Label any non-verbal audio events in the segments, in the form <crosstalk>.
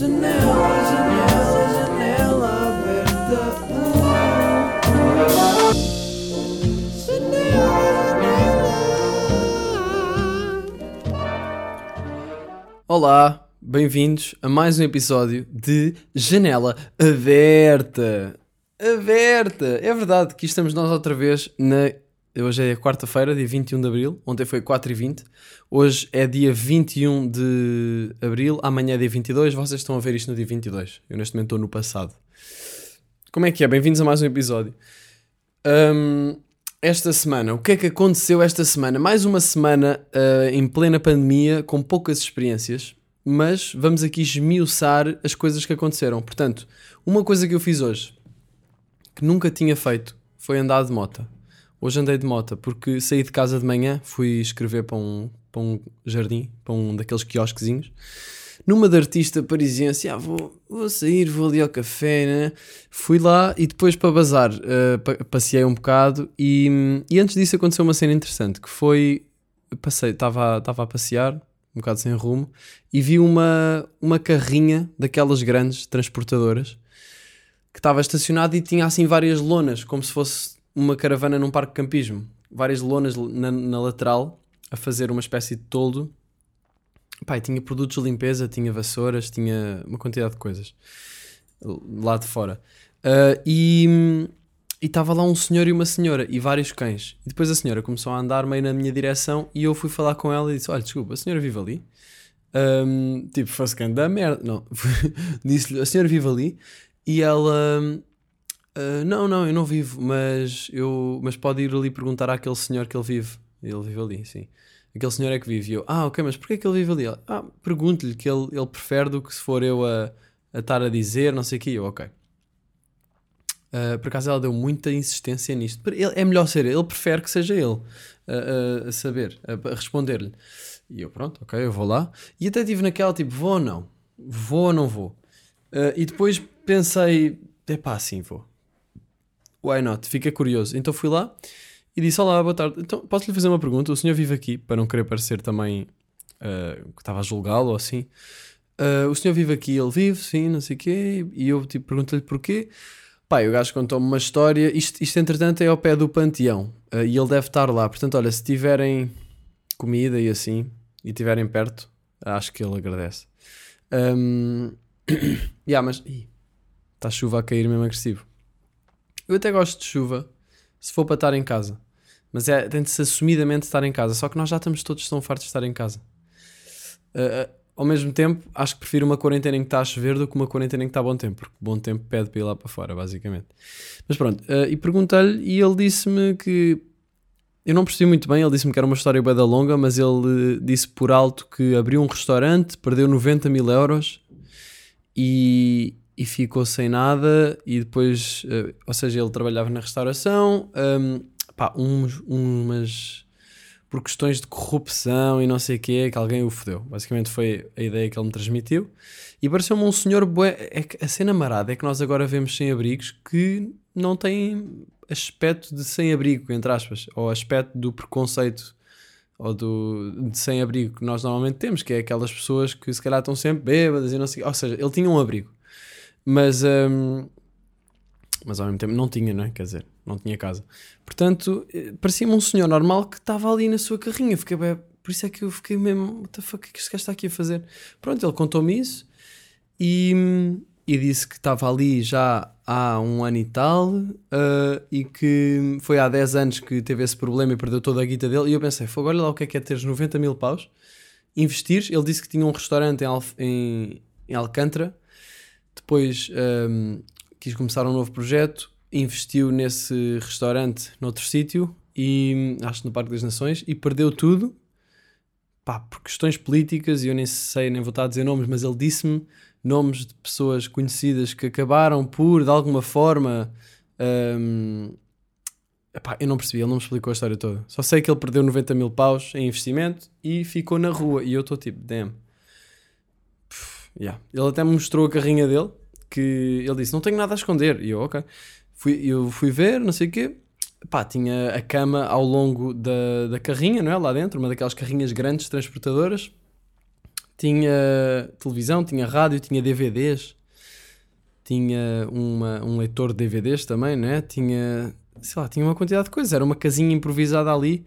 Janela, janela, janela aberta. Olá, bem-vindos a mais um episódio de Janela Aberta. Aberta! É verdade que estamos nós outra vez na. Hoje é quarta-feira, dia 21 de abril. Ontem foi 4 e 20 Hoje é dia 21 de abril. Amanhã é dia 22. Vocês estão a ver isto no dia 22. Eu neste momento estou no passado. Como é que é? Bem-vindos a mais um episódio. Hum, esta semana, o que é que aconteceu esta semana? Mais uma semana ah, em plena pandemia, com poucas experiências, mas vamos aqui esmiuçar as coisas que aconteceram. Portanto, uma coisa que eu fiz hoje, que nunca tinha feito, foi andar de moto. Hoje andei de moto, porque saí de casa de manhã, fui escrever para um, para um jardim, para um daqueles quiosquezinhos, numa de artista parisiense, ah, vou, vou sair, vou ali ao café, né? Fui lá e depois para bazar, uh, pa- passei um bocado e, e antes disso aconteceu uma cena interessante, que foi, passei, estava a passear, um bocado sem rumo, e vi uma, uma carrinha daquelas grandes transportadoras que estava estacionada e tinha assim várias lonas, como se fosse uma caravana num parque de campismo. Várias lonas na, na lateral a fazer uma espécie de toldo. E tinha produtos de limpeza, tinha vassouras, tinha uma quantidade de coisas lá de fora. Ah, e estava lá um senhor e uma senhora e vários cães. E depois a senhora começou a andar meio na minha direção e eu fui falar com ela e disse: Olha, desculpa, a senhora vive ali? Ahm, tipo, fosse quem da merda. Não, <laughs> disse-lhe: A senhora vive ali? E ela. "Ah, não, não, eu não vivo, mas, eu, mas pode ir ali perguntar àquele senhor que ele vive. Ele vive ali, sim. Aquele senhor é que vive. E eu, ah, ok, mas porquê que ele vive ali? Ah, pergunte-lhe que ele, ele prefere do que se for eu a, a estar a dizer, não sei o quê. Eu, ok. Ah, por acaso ela deu muita insistência nisto. Ele- é melhor ser ele, ele prefere que seja ele a, a- a saber, a, a responder-lhe. E eu, pronto, ok, eu vou lá. E até estive naquela tipo, vou ou não? Vou ou não vou? Ah, e depois pensei, é pá, sim, vou. Why not? Fica curioso. Então fui lá e disse: Olá, boa tarde. Então, posso lhe fazer uma pergunta? O senhor vive aqui, para não querer parecer também ah, que estava a julgá-lo ou assim. Ah, o senhor vive aqui, ele vive, sim, não sei o quê. E eu tipo, pergunto-lhe porquê. E o gajo contou-me uma história. Isto, isto, entretanto, é ao pé do panteão. ah, e ele deve estar lá. Portanto, olha, se tiverem comida e assim, e tiverem perto, acho que ele agradece. Um, <coughs> yeah, mas está chuva a cair mesmo agressivo. Eu até gosto de chuva se for para estar em casa, mas é, tem de ser assumidamente estar em casa. Só que nós já estamos todos tão fartos de estar em casa. Uh, ao mesmo tempo, acho que prefiro uma quarentena em que está a chover do que uma quarentena em que está bom tempo, porque bom tempo pede para ir lá para fora, basicamente. Mas pronto, uh, e perguntei-lhe e ele disse-me que eu não percebi muito bem, ele disse-me que era uma história bem da longa, mas ele disse por alto que abriu um restaurante, perdeu 90 mil euros e, e ficou sem nada. E depois, eh, ou seja, ele trabalhava na restauração, hum, pá, uns, umas por questões de corrupção e não sei o quê, que alguém o fodeu. Basicamente foi a ideia que ele me transmitiu. E pareceu-me um senhor bué. É que a cena marada é que nós agora vemos sem-abrigos que não têm aspecto de sem-abrigo, entre aspas, ou aspecto do preconceito ou do, de sem-abrigo que nós normalmente temos, que é aquelas pessoas que se calhar estão sempre bêbadas e não sei. Ou seja, ele tinha um abrigo, mas, hum, mas ao mesmo tempo não tinha, não é? Quer dizer, não tinha casa. Portanto, eh, parecia-me um senhor normal que estava ali na sua carrinha. Fiquei bem, por isso é que eu fiquei mesmo, what the fuck, o que é que este gajo está aqui a fazer? Pronto, ele contou-me isso e, e disse que estava ali já há um ano e tal uh, e que foi há 10 anos que teve esse problema e perdeu toda a guita dele. E eu pensei, foi olha lá o que é que é teres 90 mil paus, investir. Ele disse que tinha um restaurante em, Alf- em, em Alcântara, depois um, quis começar um novo projeto, investiu nesse restaurante noutro sítio e acho que no Parque das Nações e perdeu tudo. Pá, por questões políticas, e eu nem sei, nem vou estar a dizer nomes, mas ele disse-me nomes de pessoas conhecidas que acabaram por, de alguma forma. hum, epá, eu não percebi, ele não me explicou a história toda. Só sei que ele perdeu 90 mil paus em investimento e ficou na rua. E eu estou tipo, damn. Yeah. Ele até me mostrou a carrinha dele, que ele disse: Não tenho nada a esconder. E eu, ok. Fui, eu fui ver, não sei o quê. Pá, tinha a cama ao longo da, da carrinha, não é? Lá dentro, uma daquelas carrinhas grandes transportadoras Tinha televisão, tinha rádio, tinha DVDs, tinha uma, um leitor de DVDs também, né? Tinha, sei lá, tinha uma quantidade de coisas. Era uma casinha improvisada ali,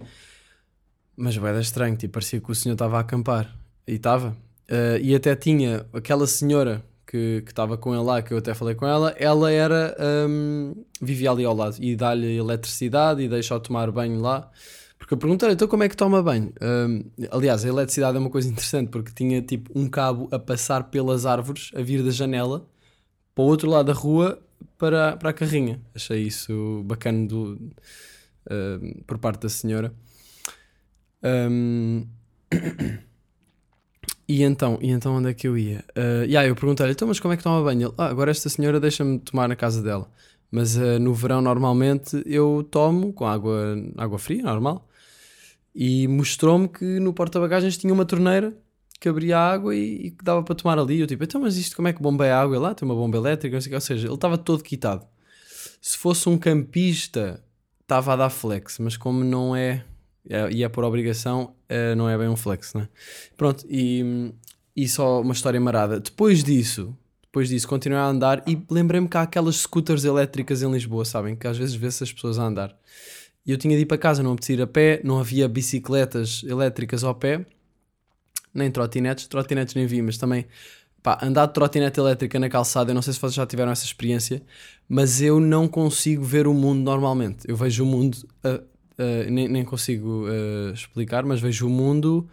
mas vai estranho, tipo, parecia que o senhor estava a acampar. E estava. Uh, e até tinha aquela senhora que estava com ele lá, que eu até falei com ela, ela era um, vivia ali ao lado e dá-lhe eletricidade e deixa-o tomar banho lá. Porque eu perguntei, então como é que toma banho? Um, aliás, a eletricidade é uma coisa interessante porque tinha tipo um cabo a passar pelas árvores, a vir da janela para o outro lado da rua para, para a carrinha. Achei isso bacana do, uh, por parte da senhora. Um, <clears throat> e então, e então onde é que eu ia? Uh, yeah, eu perguntei-lhe, então, mas como é que toma banho? Ele, ah, agora esta senhora deixa-me tomar na casa dela. Mas uh, no verão, normalmente, eu tomo com água, água fria, normal e mostrou-me que no porta-bagagens tinha uma torneira que abria água e, e, que dava para tomar ali. Eu tipo, então, mas isto como é que bombeia água? lá tem uma bomba elétrica, ou seja, ele estava todo quitado. Se fosse um campista, estava a dar flex, mas como não é, é e é por obrigação, é, não é bem um flex, né? Pronto, e, e só uma história marada. Depois disso, depois disso, continuei a andar e lembrei-me que há aquelas scooters elétricas em Lisboa, sabem? Que às vezes vê-se as pessoas a andar. E eu tinha de ir para casa, não apetecia ir a pé, não havia bicicletas elétricas ao pé, nem trotinetes, trotinetes nem vi, mas também pá, andar de trotinete elétrica na calçada, eu não sei se vocês já tiveram essa experiência, mas eu não consigo ver o mundo normalmente. Eu vejo o mundo, uh, uh, nem, nem, consigo uh, explicar, mas vejo o mundo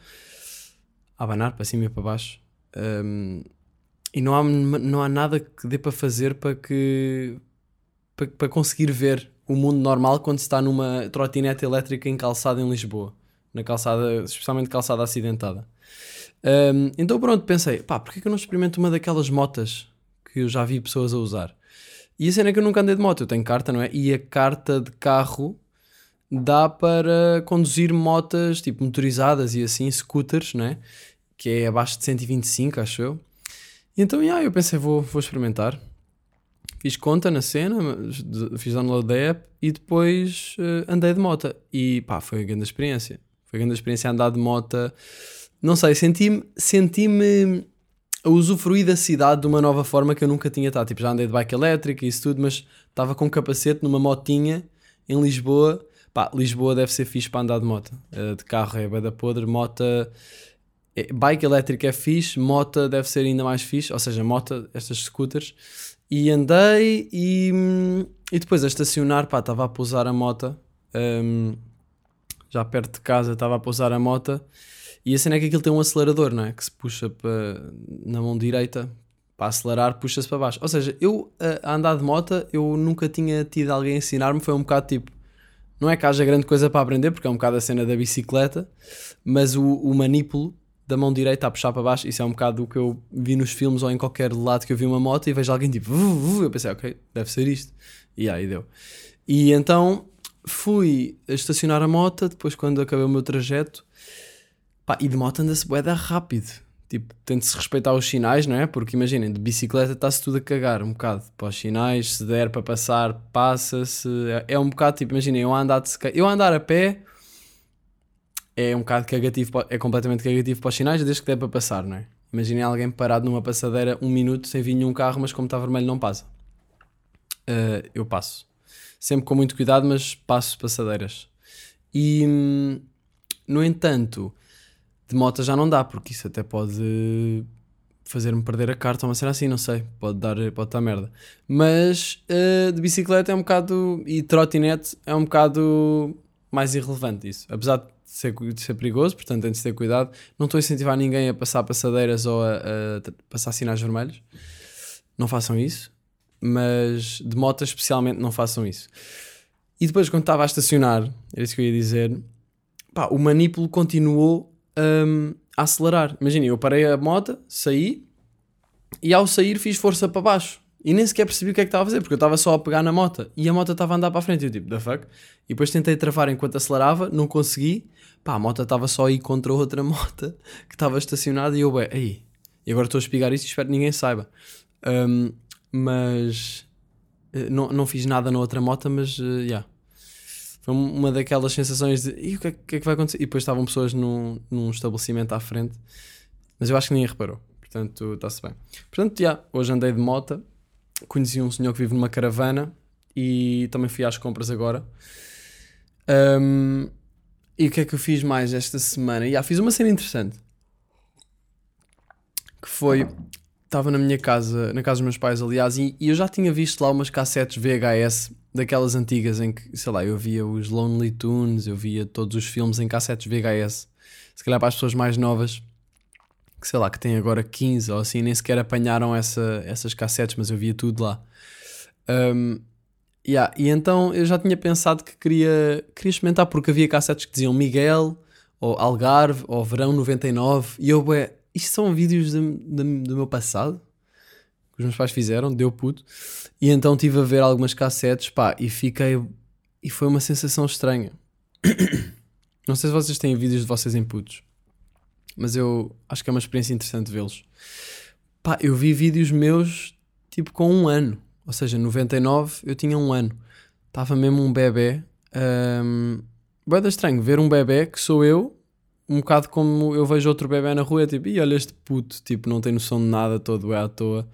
a abanar para cima e para baixo. Um, e não há, não há nada que dê para fazer para que para, para conseguir ver o mundo normal quando se está numa trotinete elétrica em calçada em Lisboa. Na calçada, especialmente calçada acidentada. Um, então pronto, pensei, pá, porquê que eu não experimento uma daquelas motas que eu já vi pessoas a usar? E a cena é que eu nunca andei de moto, eu tenho carta, não é? E a carta de carro dá para conduzir motas tipo motorizadas e assim, scooters, não é? Que é abaixo de 125, acho eu. E então, yeah, eu pensei, vou, vou experimentar fiz conta na cena, fiz download da app e depois uh, andei de moto. E pá, foi uma grande experiência. Foi uma grande experiência andar de moto. Não sei, senti-me senti a usufruir da cidade de uma nova forma que eu nunca tinha estado. Tipo, já andei de bike elétrica e isso tudo, mas estava com capacete numa motinha em Lisboa. Pá, Lisboa deve ser fixe para andar de moto. Uh, de carro é bada podre, moto. É, bike elétrica é fixe, moto deve ser ainda mais fixe, ou seja, moto, estas scooters e andei e, e depois a estacionar, pá, estava a pousar a moto. Um, já perto de casa estava a pousar a moto. E a cena é que aquilo tem um acelerador, não é? Que se puxa para, na mão direita para acelerar, puxa-se para baixo. Ou seja, eu a, andar de moto, eu nunca tinha tido alguém ensinar-me. Foi um bocado tipo, não é que haja grande coisa para aprender, porque é um bocado a cena da bicicleta, mas o, o manipulo da mão direita a puxar para baixo. Isso é um bocado o que eu vi nos filmes ou em qualquer lado que eu vi uma moto e vejo alguém tipo, eu pensei, ok, deve ser isto. E aí deu. E então fui a estacionar a moto, depois quando acabei o meu trajeto, pá, e de moto anda-se bué rápido. Tipo, tem-se respeitar os sinais, não é? Porque imaginem, de bicicleta está-se tudo a cagar um bocado para os sinais, se der para passar, passa-se. É, é um bocado tipo, imaginem, eu andar, de, eu andar a pé é um bocado cagativo, é completamente cagativo para os sinais, desde que der para passar, não é? Imaginem alguém parado numa passadeira um minuto sem vir nenhum carro, mas como está vermelho não passa. Uh, eu passo. Sempre com muito cuidado, mas passo passadeiras. E, hum, no entanto, de moto já não dá, porque isso até pode fazer-me perder a carta ou uma cena assim, não sei. Pode dar, pode dar merda. Mas uh, de bicicleta é um bocado. e trotinete é um bocado mais irrelevante isso. Apesar de ser, de ser perigoso, portanto tem de ter cuidado. Não estou a incentivar ninguém a passar passadeiras ou a, a passar sinais vermelhos. Não façam isso. Mas de moto especialmente não façam isso. E depois quando estava a estacionar, era isso que eu ia dizer, pá, o manipulo continuou um, a acelerar. Imagina, eu parei a moto, saí e ao sair fiz força para baixo. E nem sequer percebi o que é que estava a fazer, porque eu estava só a pegar na moto e a moto estava a andar para a frente. Eu tipo, the fuck? E depois tentei travar enquanto acelerava, não consegui. Pá, a moto estava só aí contra outra <laughs> moto que estava estacionada e eu, aí. E agora estou a espigar isto e espero que ninguém saiba. Um, mas eh, não, não fiz nada na outra moto, mas já. Uh, yeah. Foi uma daquelas sensações de e o que é, que é, que vai acontecer? E depois estavam pessoas num, num estabelecimento à frente Mas eu acho que ninguém reparou. Portanto, está-se bem. Portanto, já, hoje andei de moto, conheci um senhor que vive numa caravana e também fui às compras agora. Ahm, e o que é que eu fiz mais esta semana? Já, fiz uma cena interessante. Que foi. Estava na minha casa, na casa dos meus pais, aliás, e, e eu já tinha visto lá umas cassetes VHS daquelas antigas em que, sei lá, eu via os Lonely Tunes, eu via todos os filmes em cassetes VHS. Se calhar para as pessoas mais novas, que sei lá, que têm agora 15 ou assim, nem sequer apanharam essa, essas cassetes, mas eu via tudo lá. Um, yeah, E então eu já tinha pensado que queria, queria experimentar, porque havia cassetes que diziam Miguel, ou Algarve, ou Verão 99, e eu, ué, isto são vídeos de- de- do meu passado? Os meus pais fizeram, deu puto. E então estive a ver algumas cassetes, pá, e fiquei. E foi uma sensação estranha. <coughs> Não sei se vocês têm vídeos de vocês em putos, mas eu acho que é uma experiência interessante vê-los. Pá, eu vi vídeos meus tipo com um ano, ou seja, 99 eu tinha um ano, estava mesmo um bebê. Um, Boeda estranho ver um bebê que sou eu, um bocado como eu vejo outro bebê na rua, tipo, e olha este puto, tipo, não tem noção de nada, todo é à toa,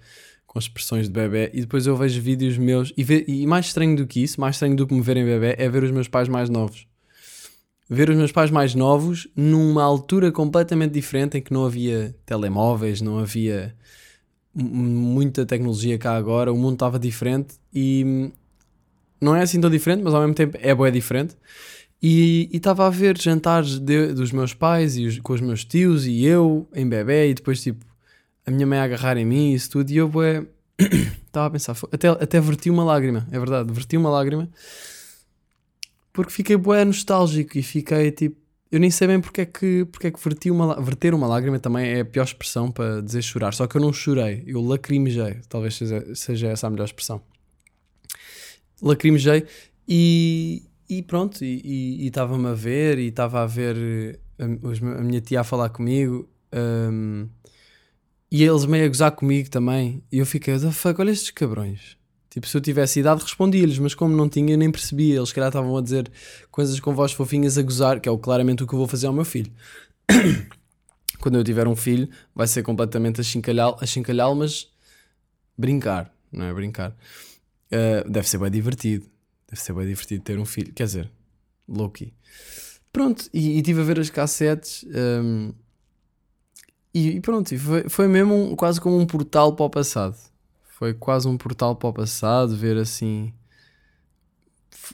com expressões de bebê, e depois eu vejo vídeos meus, e, ve- e mais estranho do que isso, mais estranho do que me verem bebê, é ver os meus pais mais novos ver os meus pais mais novos numa altura completamente diferente em que não havia telemóveis, não havia muita tecnologia cá agora, o mundo estava diferente e não é assim tão diferente, mas ao mesmo tempo é bué diferente. E estava a ver jantares de- dos meus pais e os- com os meus tios e eu em bebê e depois tipo a minha mãe a agarrar em mim e isso tudo e eu bué <coughs> estava a pensar, até, até verti uma lágrima, é verdade, verti uma lágrima porque fiquei bué nostálgico e fiquei tipo. Eu nem sei bem porque é que, porque é que verti uma, verter uma lágrima também é a pior expressão para dizer chorar. Só que eu não chorei, eu lacrimejei. Talvez seja, seja essa a melhor expressão. Lacrimejei e, e pronto. E estava-me a ver e estava a ver eh, a, a minha tia a falar comigo. hum, e eles meio a gozar comigo também. E eu fiquei, what the fuck, olha estes cabrões. Tipo, se eu tivesse idade, respondia-lhes, mas como não tinha, eu nem percebia. Eles, calhar, estavam a dizer coisas com voz fofinhas a gozar, que é o, claramente o que eu vou fazer ao meu filho. <coughs> Quando eu tiver um filho, vai ser completamente a chincalhá-lo, mas brincar, não é? Brincar. Uh, deve ser bem divertido. Deve ser bem divertido ter um filho. Quer dizer, Loki. Pronto, e, estive a ver as cassetes. um, e, pronto, foi, foi mesmo um- quase como um portal para o passado. Foi quase um portal para o passado, ver assim.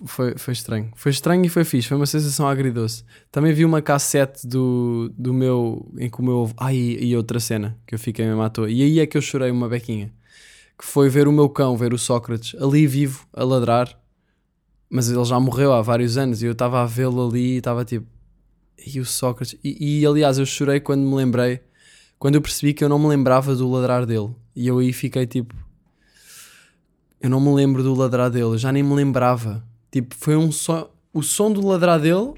Foi, foi estranho. Foi estranho e foi fixe. Foi uma sensação agridoce. Também vi uma cassete do, do meu. em que o meu. Ai, e outra cena que eu fiquei mesmo à toa. E aí é que eu chorei uma bequinha. Que foi ver o meu cão, ver o Sócrates ali vivo, a ladrar. Mas ele já morreu há vários anos e eu estava a vê-lo ali e estava tipo. E o Sócrates. E, e aliás, eu chorei quando me lembrei. Quando eu percebi que eu não me lembrava do ladrar dele. E eu aí fiquei tipo. Eu não me lembro do ladrar dele, já nem me lembrava. Tipo, foi um só. O som do ladrar dele,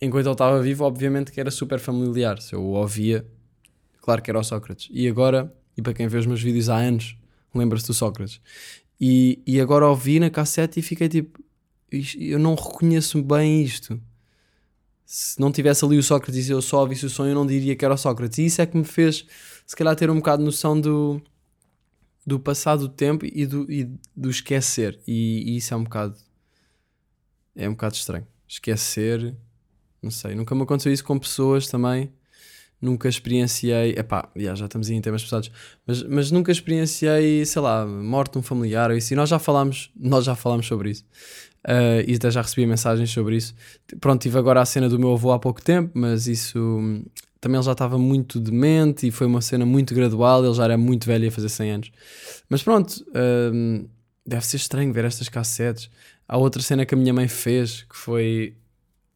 enquanto ele estava vivo, obviamente que era super familiar. Se eu o ouvia, claro que era o Sócrates. E agora, e para quem vê os meus vídeos há anos, lembra-se do Sócrates. E, e agora ouvi na cassete e fiquei tipo. "Isto- Eu não reconheço bem isto. Se não tivesse ali o Sócrates e eu só ouvisse o som, eu não diria que era o Sócrates. E isso é que me fez, se calhar, ter um bocado de noção do, do passado do tempo e do, e do esquecer. E, e isso é um bocado. É um bocado estranho. Esquecer. Não sei. Nunca me aconteceu isso com pessoas também. Nunca experienciei. Epá, já, já estamos aí em temas pesados. Mas, mas nunca experienciei, sei lá, morte de um familiar ou isso. E nós já falámos, nós já falámos sobre isso. Ah, e até já recebi mensagens sobre isso. Pronto, tive agora a cena do meu avô há pouco tempo, mas isso hum, também ele já estava muito demente e foi uma cena muito gradual. Ele já era muito velho, ia fazer 100 anos. Mas pronto, hum, deve ser estranho ver estas cassetes. Há outra cena que a minha mãe fez que foi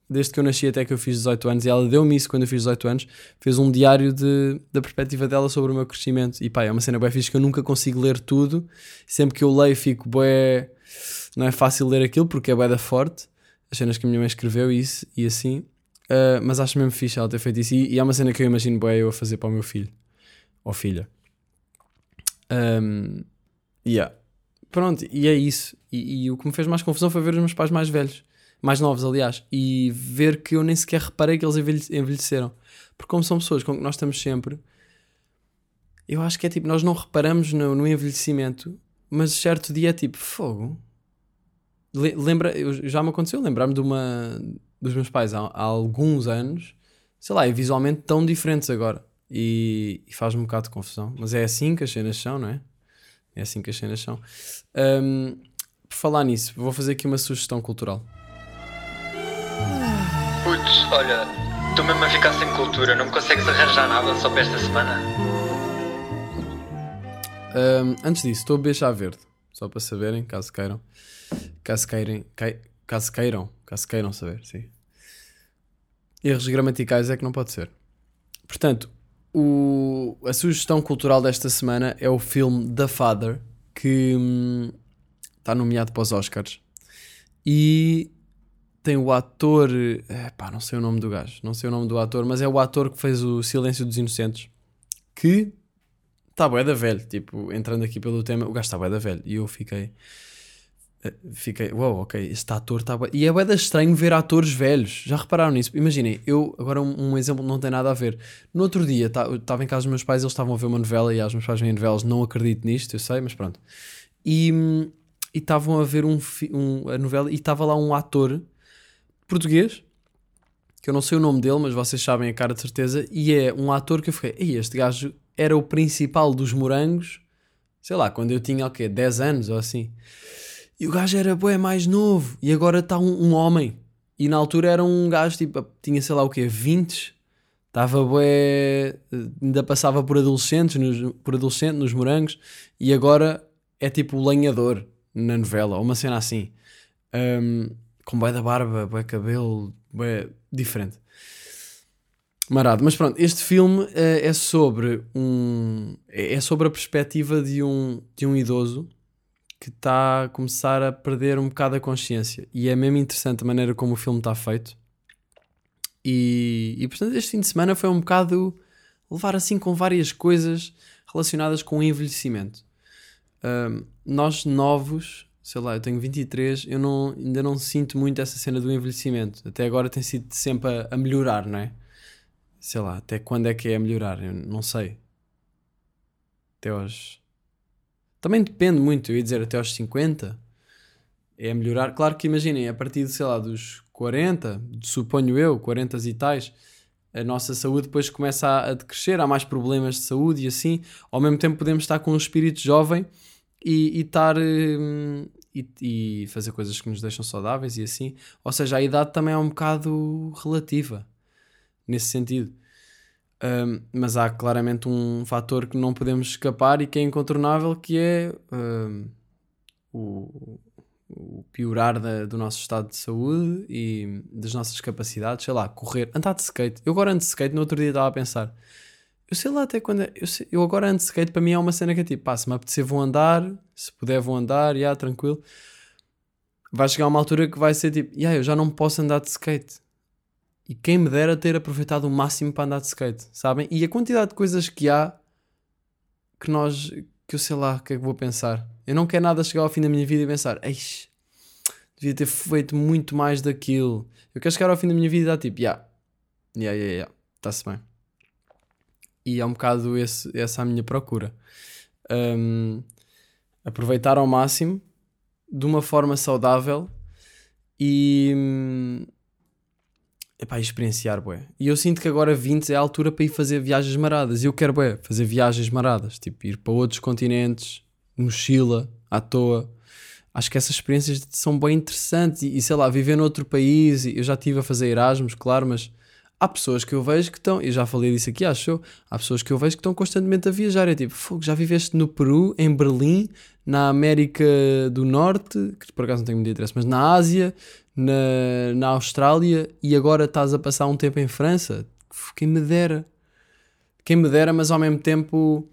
desde que eu nasci até que eu fiz 18 anos, e ela deu-me isso quando eu fiz 18 anos, fez um diário de, da perspectiva dela sobre o meu crescimento. E pá, é uma cena bem fixe que eu nunca consigo ler tudo. Sempre que eu leio fico bué... Não é fácil ler aquilo porque é bué da forte. As cenas que a minha mãe escreveu e, isso, e assim. Ah, mas acho mesmo fixe ela ter feito isso. E, e é uma cena que eu imagino bué eu a fazer para o meu filho. Ou filha. Um, yeah. Pronto, e é isso. E, e o que me fez mais confusão foi ver os meus pais mais velhos, mais novos, aliás, e ver que eu nem sequer reparei que eles envelhe- envelheceram. Porque, como são pessoas com que nós estamos sempre, eu acho que é tipo, nós não reparamos no, no envelhecimento, mas certo dia é tipo, fogo. Le- Lembra, já me aconteceu lembrar-me de uma dos meus pais há, há alguns anos, sei lá, e visualmente tão diferentes agora. E, e faz-me um bocado de confusão. Mas é assim que as cenas são, não é? É assim que as cenas são. Ahm, por falar nisso, vou fazer aqui uma sugestão cultural. Putz, olha, estou mesmo a ficar sem cultura, não me consegues arranjar nada só para esta semana? Ahm, antes disso, estou a chá verde. Só para saberem, caso queiram. Caso queiram. cai- caso queiram. Caso queiram saber, sim. Erros gramaticais é que não pode ser. Portanto, o- a sugestão cultural desta semana é o filme The Father, que hum, está nomeado para os Oscars. E tem o ator. eh, pá, não sei o nome do gajo. Não sei o nome do ator, mas é o ator que fez o Silêncio dos Inocentes. Que está bué da velho, tipo, entrando aqui pelo tema, o gajo está bué da velho, e eu fiquei, fiquei, uau, ok, este ator está e é da estranho ver atores velhos, já repararam nisso? Imaginem, eu, agora um, um exemplo não tem nada a ver, no outro dia, tá- estava em casa dos meus pais, eles estavam a ver uma novela, e aos meus pais veem novelas, não acredito nisto, eu sei, mas pronto, e estavam a ver um, um- a novela, e estava lá um ator português, que eu não sei o nome dele, mas vocês sabem a cara de certeza, e é um ator que eu fiquei, Ei, este gajo era o principal dos morangos, sei lá, quando eu tinha o quê, 10 anos ou assim. E o gajo era bué mais novo, e agora está um, um homem. E na altura era um gajo, tipo, tinha sei lá o quê, 20, estava bué, ainda passava por adolescentes, nos, por adolescente nos morangos, e agora é tipo o lenhador na novela, ou uma cena assim. Um, com bué da barba, bué cabelo, bué diferente. Marado. Mas pronto, este filme eh, é sobre um é é sobre a perspectiva de um, de um idoso que está a começar a perder um bocado a consciência. E é mesmo interessante a maneira como o filme está feito. E, e portanto, este fim de semana foi um bocado levar assim com várias coisas relacionadas com o envelhecimento. Ahm, nós novos, sei lá, eu tenho 23, eu não, ainda não sinto muito essa cena do envelhecimento. Até agora tem sido sempre a, a melhorar, não é? Sei lá, até quando é que é a melhorar? Eu não sei. Até aos. Também depende muito, eu ia dizer até aos 50 é melhorar. Claro que imaginem, a partir de, sei lá, dos 40, suponho eu, 40 e tais, a nossa saúde depois começa a, a decrescer, há mais problemas de saúde e assim. Ao mesmo tempo podemos estar com um espírito jovem e, e estar hum, e, e fazer coisas que nos deixam saudáveis e assim. Ou seja, a idade também é um bocado relativa nesse sentido. Hum, mas há claramente um fator que não podemos escapar e que é incontornável, que é hum, o, o piorar da- do nosso estado de saúde e das nossas capacidades, sei lá, correr, andar de skate. Eu agora ando de skate, no outro dia estava a pensar, eu sei lá até quando é, eu, sei- eu agora ando de skate, para mim é uma cena que é tipo, pá, se me apetecer vou andar, se puder vou andar, já, tranquilo. Vai chegar uma altura que vai ser tipo, yeah, eu já não posso andar de skate. E quem me dera ter aproveitado o máximo para andar de skate, sabem? E a quantidade de coisas que há que nós, que eu sei lá, o que é que vou pensar. Eu não quero nada chegar ao fim da minha vida e pensar, eis, devia ter feito muito mais daquilo. Eu quero chegar ao fim da minha vida e dar tipo, ya, ya, ya, ya, está-se bem. E é um bocado esse, essa a minha procura. Hum, aproveitar ao máximo, de uma forma saudável e. Epá, experienciar, bué. E eu sinto que agora 20 é a altura para ir fazer viagens maradas. E eu quero, bué, fazer viagens maradas. Tipo, ir para outros continentes, mochila, à toa. Acho que essas experiências são bem interessantes. E, e, sei lá, viver noutro país. Eu já estive a fazer Erasmus, claro, mas há pessoas que eu vejo que estão. Eu já falei disso aqui, acho. Há pessoas que eu vejo que estão constantemente a viajar. É tipo, fogo, já viveste no Peru, em Berlim, na América do Norte, que por acaso não tenho muito interesse, mas na Ásia, na, na Austrália e agora estás a passar um tempo em França. Quem me dera. Quem me dera, mas ao mesmo tempo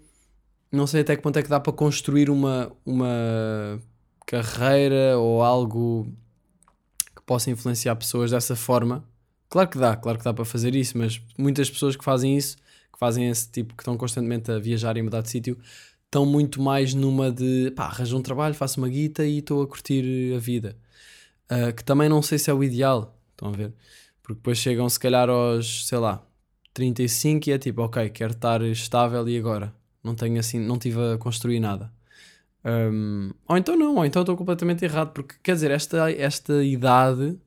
não sei até que ponto é que dá para construir uma, uma carreira ou algo que possa influenciar pessoas dessa forma. Claro que dá, claro que dá para fazer isso, mas muitas pessoas que fazem isso, que fazem esse tipo, que estão constantemente a viajar e mudar de sítio, estão muito mais numa de pá, arranjo um trabalho, faço uma guita e estou a curtir a vida. Uh, que também não sei se é o ideal, estão a ver? Porque depois chegam se calhar aos, sei lá, 35 e é tipo, ok, quero estar estável e agora? Não tenho assim, não tive a construir nada. Um, ou então não, ou então estou completamente errado, porque quer dizer, esta, esta idade,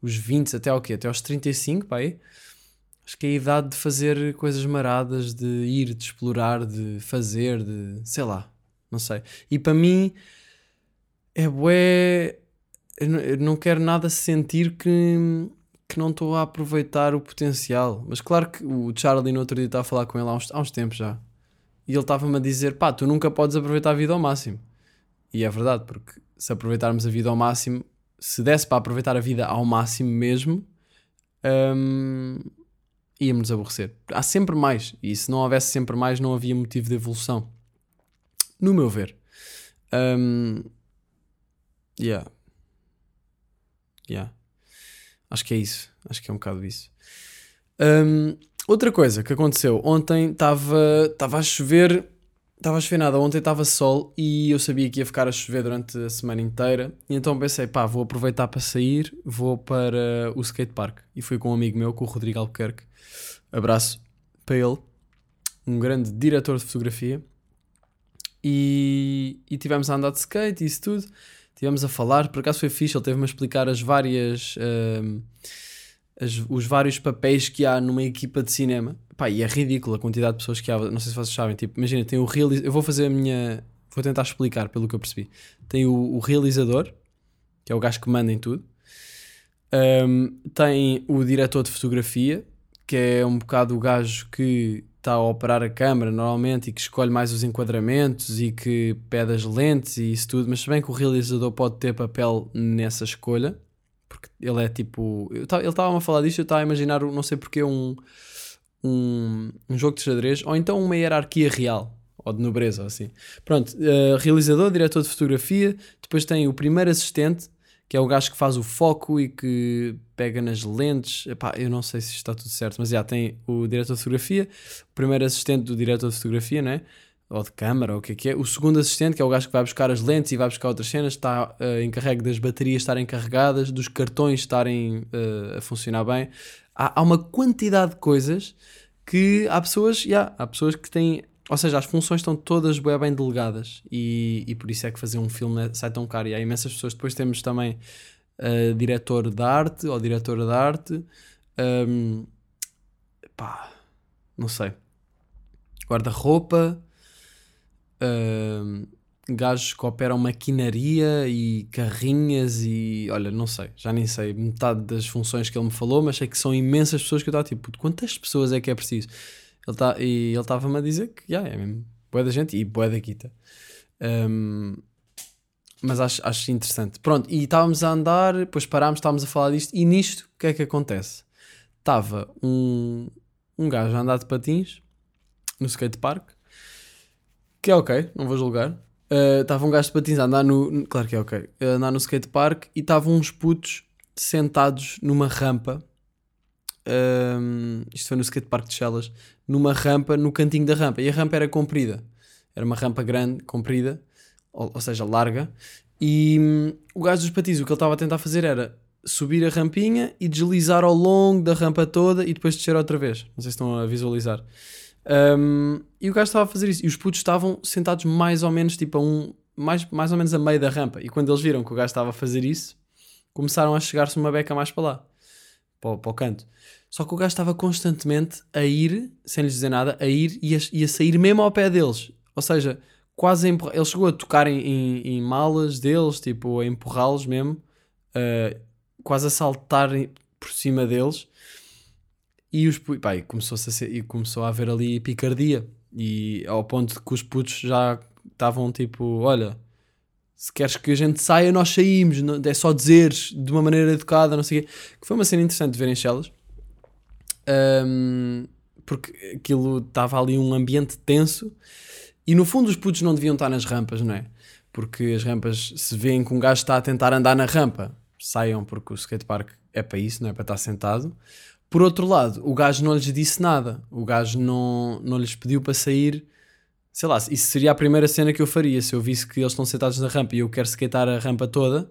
os 20 até ao quê? Até aos 35, pá, aí, acho que é a idade de fazer coisas maradas, de ir, de explorar, de fazer, de sei lá, não sei. E para mim é bué. Eu não- quero nada sentir que, que não estou a aproveitar o potencial. Mas claro que o Charlie no outro dia estava a falar com ele há uns, há uns tempos já. E ele estava-me a dizer: pá, tu nunca podes aproveitar a vida ao máximo. E é verdade, porque se aproveitarmos a vida ao máximo, se desse para aproveitar a vida ao máximo mesmo, hum, íamos aborrecer. Há sempre mais. E se não houvesse sempre mais, não havia motivo de evolução. No meu ver. Hum, yeah. Yeah. Acho que é isso. Acho que é um bocado isso. Hum, outra coisa que aconteceu. Ontem estava a chover. Estava a chover nada. Ontem estava sol e eu sabia que ia ficar a chover durante a semana inteira. E então pensei, pá, vou aproveitar para sair. Vou para o skatepark. E fui com um amigo meu, com o Rodrigo Albuquerque. Abraço para ele. Um grande diretor de fotografia. E, e tivemos a andar de skate e isso tudo. Tivemos a falar, por acaso foi fixe, ele teve-me a explicar as várias. ahm, as- os vários papéis que há numa equipa de cinema. Pá, e é ridículo a quantidade de pessoas que há. Não sei se vocês sabem. Tipo, imagina, tem o realizador. Eu vou fazer a minha. Vou tentar explicar pelo que eu percebi. Tem o, o realizador, que é o gajo que manda em tudo. Ahm, tem o diretor de fotografia, que é um bocado o gajo que está a operar a câmera normalmente e que escolhe mais os enquadramentos e que pede as lentes e isso tudo, mas bem que o realizador pode ter papel nessa escolha, porque ele é tipo. Ele estava a falar disto, eu estava a imaginar, não sei porque, um, um, um jogo de xadrez ou então uma hierarquia real. Ou de nobreza, assim. Pronto, eh, realizador, diretor de fotografia. Depois tem o primeiro assistente, que é o gajo que faz o foco e que pega nas lentes. Epá, eu não sei se está tudo certo, mas já tem o diretor de fotografia, o primeiro assistente do diretor de fotografia, né? ou de câmara, ou o que é que é. O segundo assistente, que é o gajo que vai buscar as lentes e vai buscar outras cenas, está uh, encarregue das baterias estarem carregadas, dos cartões estarem uh, a funcionar bem. Há, há uma quantidade de coisas que há pessoas, yeah, há pessoas que têm. Ou seja, as funções estão todas bem, bem delegadas e, e por isso é que fazer um filme é- sai tão caro. E há imensas pessoas. Depois temos também uh, diretor de arte ou diretora de arte. Um, pá, não sei. Guarda-roupa. Um, gajos que operam maquinaria e carrinhas e olha, não sei, já nem sei metade das funções que ele me falou, mas sei que são imensas pessoas que eu estava tipo, quantas pessoas é que é preciso? Ele tá, e ele estava-me a dizer que yeah, é mesmo boa da gente e boa da guita. Um, mas acho, acho interessante. Pronto, e estávamos a andar, depois parámos, estávamos a falar disto, e nisto o que é que acontece? Estava um, um gajo a andar de patins no skatepark, que é ok, não vou julgar. Estava um gajo de patins a andar no. Claro que é ok. A andar no skatepark e estavam uns putos sentados numa rampa. Ahm, isto foi no skatepark de Chelas. Numa rampa, no cantinho da rampa. E a rampa era comprida. Era uma rampa grande, comprida, ou, ou seja, larga. E hum, o gajo dos patins, o que ele estava a tentar fazer era subir a rampinha e deslizar ao longo da rampa toda e depois descer outra vez. Não sei se estão a visualizar. Um, e o gajo estava a fazer isso. E os putos estavam sentados mais ou menos, tipo, a um. Mais, mais ou menos a meio da rampa. E quando eles viram que o gajo estava a fazer isso, começaram a chegar-se uma beca mais para lá, para, para o canto. Só que o gajo estava constantemente a ir, sem lhes dizer nada, a ir e a, e a sair mesmo ao pé deles. Ou seja, quase a empurrar. Ele chegou a tocar em, em, em malas deles, tipo, a empurrá-los mesmo, uh, quase a saltar por cima deles. E, os, começou-se a começou a haver ali picardia. E ao ponto de que os putos já estavam tipo: Olha, se queres que a gente saia, nós saímos. não- É só dizeres de uma maneira educada, não sei o quê. Que foi uma cena interessante de ver em Chelas. Ahm, porque aquilo estava ali um ambiente tenso. E no fundo, os putos não deviam estar nas rampas, não é? Porque as rampas, se veem que um gajo está a tentar andar na rampa, saiam porque o skatepark é para isso, não é para estar sentado. Por outro lado, o gajo não lhes disse nada. O gajo não, não lhes pediu para sair. Sei lá, isso seria a primeira cena que eu faria. Se eu visse que eles estão sentados na rampa e eu quero skatear a rampa toda,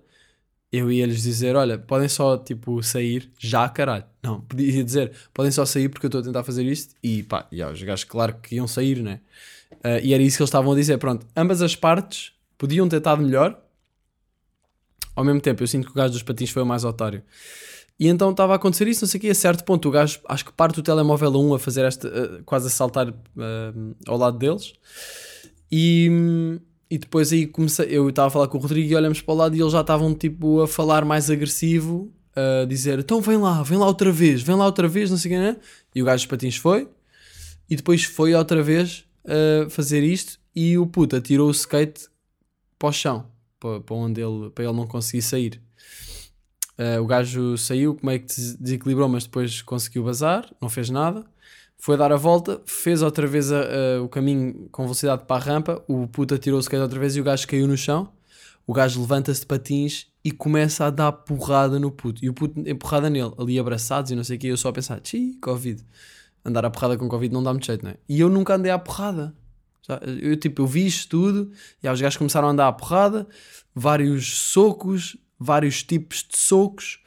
eu ia lhes dizer: Olha, podem só tipo sair já, caralho. Não, podia dizer: Podem só sair porque eu estou a tentar fazer isto. E pá, e, os gajos, claro que iam sair, né? Uh, e era isso que eles estavam a dizer. Pronto, ambas as partes podiam ter estado melhor. Ao mesmo tempo, eu sinto que o gajo dos patins foi o mais otário. E então estava a acontecer isso, não sei o quê. A certo ponto, o gajo acho que parte o telemóvel a um a fazer esta, uh, quase a saltar uh, ao lado deles. E, e depois aí comecei. Eu estava a falar com o Rodrigo e olhamos para o lado e eles já estavam tipo a falar mais agressivo, a dizer: então vem lá, vem lá outra vez, vem lá outra vez, não sei o quê, né? E o gajo dos patins foi. E depois foi outra vez a fazer isto e o puta tirou o skate para o chão, para, para onde ele, para ele não conseguir sair. Uh, o gajo saiu, como é que desequilibrou, mas depois conseguiu bazar, não fez nada. Foi dar a volta, fez outra vez a, a, o caminho com velocidade para a rampa. O puta tirou o skate outra vez e o gajo caiu no chão. O gajo levanta-se de patins e começa a dar porrada no puto. E o puto empurrada nele, ali abraçados e não sei o que. Eu só a pensar, tchi, Covid. Andar a porrada com Covid não dá muito jeito, não é? E eu nunca andei à porrada. Eu, tipo, eu vi isto tudo e os gajos começaram a andar à porrada, vários socos, vários tipos de socos,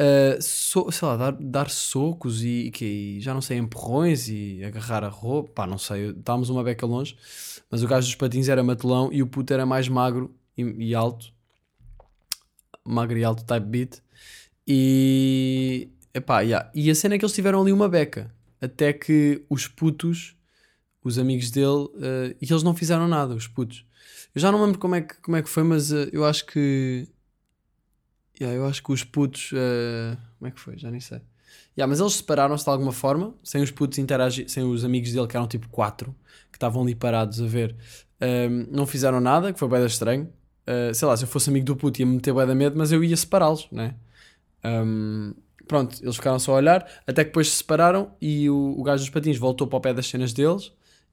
uh, so, sei lá, dar, dar socos e, e já não sei, empurrões e agarrar a roupa, pá, não sei, estávamos uma beca longe, mas o gajo dos patins era matelão e o puto era mais magro e, e alto, magro e alto type beat, e, epá, yeah. e a cena é que eles tiveram ali uma beca, até que os putos, os amigos dele, uh, e eles não fizeram nada, os putos. Eu já não lembro como é que, como é que foi, mas uh, eu acho que Yeah, eu acho que os putos. Uh, como é que foi? Já nem sei. Yeah, mas eles separaram-se de alguma forma, sem os putos interagir, sem os amigos dele, que eram tipo quatro, que estavam ali parados a ver. Um, não fizeram nada, que foi bem estranho. Uh, sei lá, se eu fosse amigo do puto ia me meter bem da medo, mas eu ia separá-los, né? Um, pronto, eles ficaram só a olhar, até que depois se separaram e o, o gajo dos patins voltou para o pé das cenas deles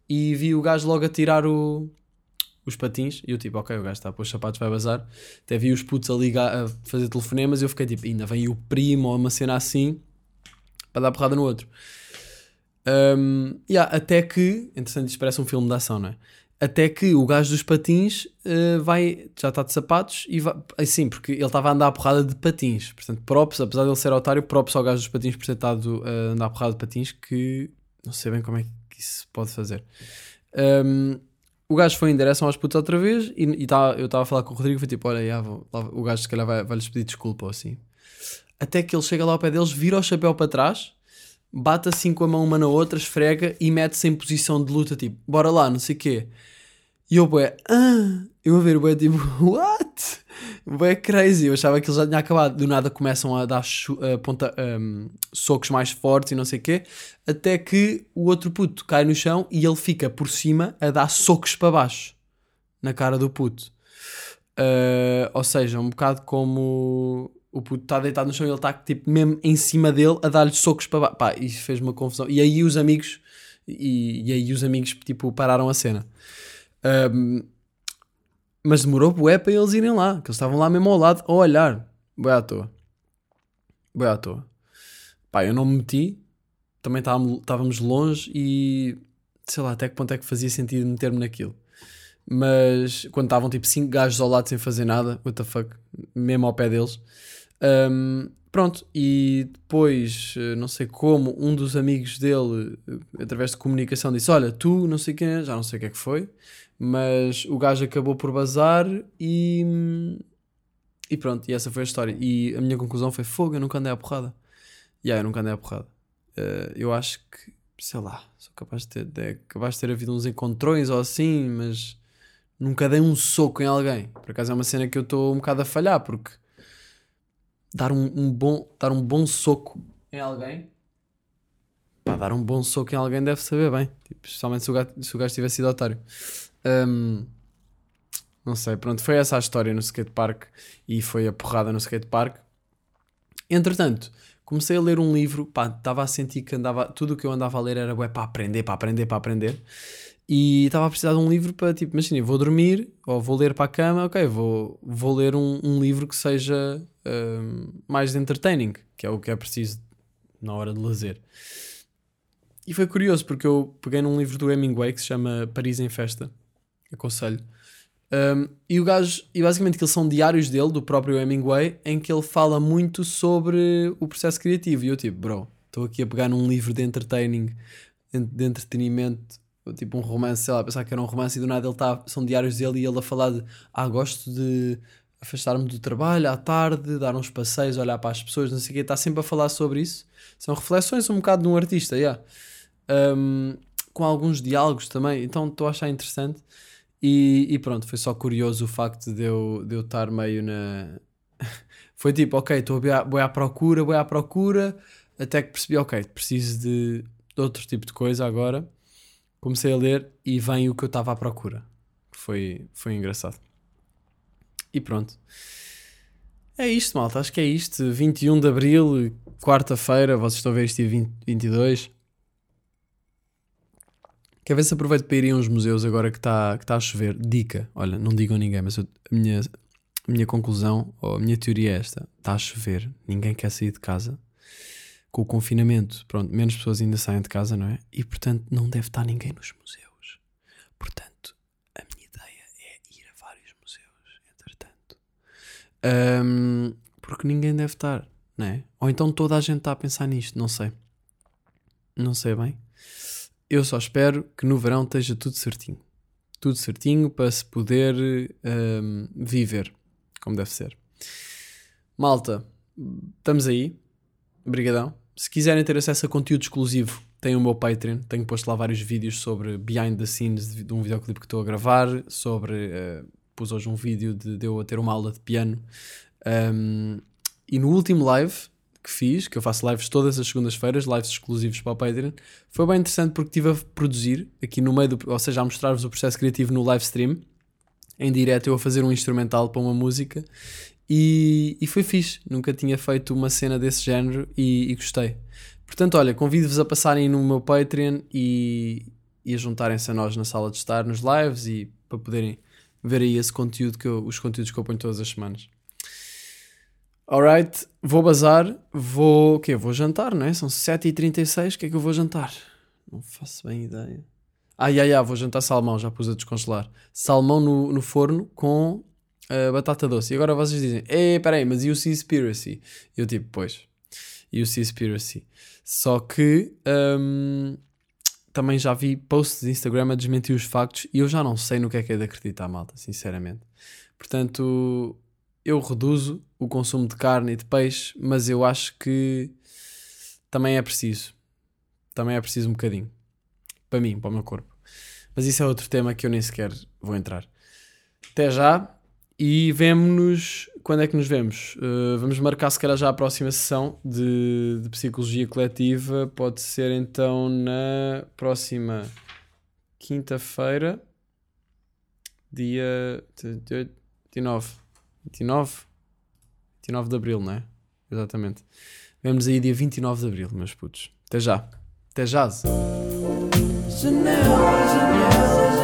e vi o gajo logo a tirar o, os patins, e eu tipo, ok, o gajo está a pôr os sapatos, vai bazar. Até vi os putos a ligar, a fazer telefonemas, e eu fiquei tipo, ainda vem o primo ou uma cena assim para dar porrada no outro. Um, yeah, até que, interessante, isto parece um filme de ação, não é? Até que o gajo dos patins uh, vai, já está de sapatos e vai, assim, porque ele estava a andar a porrada de patins, portanto, props, apesar de ele ser otário, props ao gajo dos patins por ter estado a andar a porrada de patins, que não sei bem como é que isso pode fazer. Um, o gajo foi em direção aos putos outra vez e, e tá, eu estava a falar com o Rodrigo foi tipo: Olha, já, vou, lá, o gajo se calhar vai, vai lhes pedir desculpa ou assim. Até que ele chega lá ao pé deles, vira o chapéu para trás, bate assim com a mão uma na outra, esfrega e mete-se em posição de luta, tipo: Bora lá, não sei o quê. E eu, bué, ah, eu a ver, bué, tipo, <laughs> what? Bué crazy. Eu achava que ele já tinha acabado. Do nada começam a dar uh, ponta, um, socos mais fortes e não sei o quê. Até que o outro puto cai no chão e ele fica por cima a dar socos para baixo na cara do puto. Uh, ou seja, um bocado como o puto está deitado no chão e ele está tipo mesmo em cima dele a dar-lhe socos para baixo. Pá, isso fez uma confusão. E aí os amigos, e, e aí os amigos tipo pararam a cena. Um, mas demorou bué para eles irem lá, que eles estavam lá mesmo ao lado a olhar. Bué à toa. Bué à toa. Pá, eu não me meti, também estávamos longe e sei lá até que ponto é que fazia sentido meter-me naquilo. Mas quando estavam tipo 5 gajos ao lado sem fazer nada, what the fuck, mesmo ao pé deles. Um, pronto, e depois, eh, não sei como, um dos amigos dele, eh, através de comunicação, disse: Olha, tu, não sei quem é, já não sei o que é que foi, mas o gajo acabou por bazar e. E pronto, e essa foi a história. E a minha conclusão foi: Fogo, eu nunca andei à porrada. E yeah, eu nunca andei à porrada. Uh, eu acho que, sei lá, sou capaz de ter, de, capaz de ter havido uns encontrões ou assim, mas nunca dei um soco em alguém. Por acaso é uma cena que eu estou um bocado a falhar, porque dar um, um, bom, dar um bom soco em alguém, pá, dar um bom soco em alguém deve saber bem, tipo, especialmente se o, se o gajo tivesse sido otário. Um, não sei, pronto, foi essa a história no skatepark e foi a porrada no skatepark. Entretanto, comecei a ler um livro, pá, estava a sentir que andava, tudo o que eu andava a ler era para aprender, para aprender, para aprender. E estava a precisar de um livro para, tipo, imagina, vou dormir ou vou ler para a cama, ok, vou, vou ler um, um livro que seja um, mais entertaining, que é o que é preciso na hora de lazer. E foi curioso porque eu peguei num livro do Hemingway que se chama Paris em Festa, aconselho. Um, e o gajo, e basicamente aqueles são diários dele, do próprio Hemingway, em que ele fala muito sobre o processo criativo. E eu tipo, bro, estou aqui a pegar num livro de entertaining, de entretenimento tipo um romance, sei lá, pensar que era um romance e do nada ele tá, são diários dele e ele a falar de ah, gosto de afastar-me do trabalho à tarde, dar uns passeios, olhar para as pessoas, não sei o quê, está sempre a falar sobre isso. São reflexões um bocado de um artista, yeah. Um, com alguns diálogos também, então estou a achar interessante. E, e pronto, foi só curioso o facto de eu, de eu estar meio na. <laughs> foi tipo, ok, estou a à procura, vou à procura, até que percebi, ok, preciso de, de outro tipo de coisa agora. Comecei a ler e vem o que eu estava à procura. Foi, foi engraçado. E pronto. É isto, malta. Acho que é isto. 21 de Abril, quarta-feira. Vocês estão a ver isto dia 20, 22. Quer ver se aproveito para ir uns museus agora que está que tá a chover? Dica. Olha, não digam a ninguém, mas eu- a, minha, a minha conclusão, ou a minha teoria é esta. Está a chover. Ninguém quer sair de casa. Com o confinamento, pronto, menos pessoas ainda saem de casa, não é? E, portanto, não deve estar ninguém nos museus. Portanto, a minha ideia é ir a vários museus, entretanto. Ahm, porque ninguém deve estar, não é? Ou então toda a gente está a pensar nisto, não sei. Não sei bem. Eu só espero que no verão esteja tudo certinho. Tudo certinho para se poder ahm, viver como deve ser. Malta, estamos aí. Obrigadão. Se quiserem ter acesso a conteúdo exclusivo, tem o meu Patreon. Tenho posto lá vários vídeos sobre behind the scenes de, um videoclipe que estou a gravar. Sobre. eh, pus hoje um vídeo de, de eu a ter uma aula de piano. Um, e no último live que fiz, que eu faço lives todas as segundas-feiras, lives exclusivos para o Patreon, foi bem interessante porque estive a produzir aqui no meio do. Ou seja, a mostrar-vos o processo criativo no live stream. Em direto, eu a fazer um instrumental para uma música e, e foi fixe. Nunca tinha feito uma cena desse género e, e gostei. Portanto, olha, convido-vos a passarem no meu Patreon e, e a juntarem-se a nós na sala de estar, nos lives e para poderem ver aí esse conteúdo que eu- os conteúdos que eu ponho todas as semanas. Alright, vou bazar, vou. O quê? Vou jantar, não é? São 7h36, o que é que eu vou jantar? Não faço bem ideia. Ah, já, já, vou jantar salmão, já pus a descongelar. Salmão no, no forno com uh, batata doce. E agora vocês dizem, ei, peraí, mas e o Seaspiracy? Eu tipo, pois, e o Seaspiracy. Só que hum, também já vi posts de Instagram a desmentir os factos e eu já não sei no que é que é de acreditar, malta, sinceramente. Portanto, eu reduzo o consumo de carne e de peixe, mas eu acho que também é preciso. Também é preciso um bocadinho. Para mim, para o meu corpo. Mas isso é outro tema que eu nem sequer vou entrar. Até já e vemo-nos. Quando é que nos vemos? Uh, vamos marcar se calhar já a próxima sessão de, de psicologia coletiva. Pode ser então na próxima quinta-feira, dia 29. 29? 29 de Abril, não é? Exatamente. Vemos aí dia 29 de Abril, meus putos. Até já. Até já. Janela, janela, janela.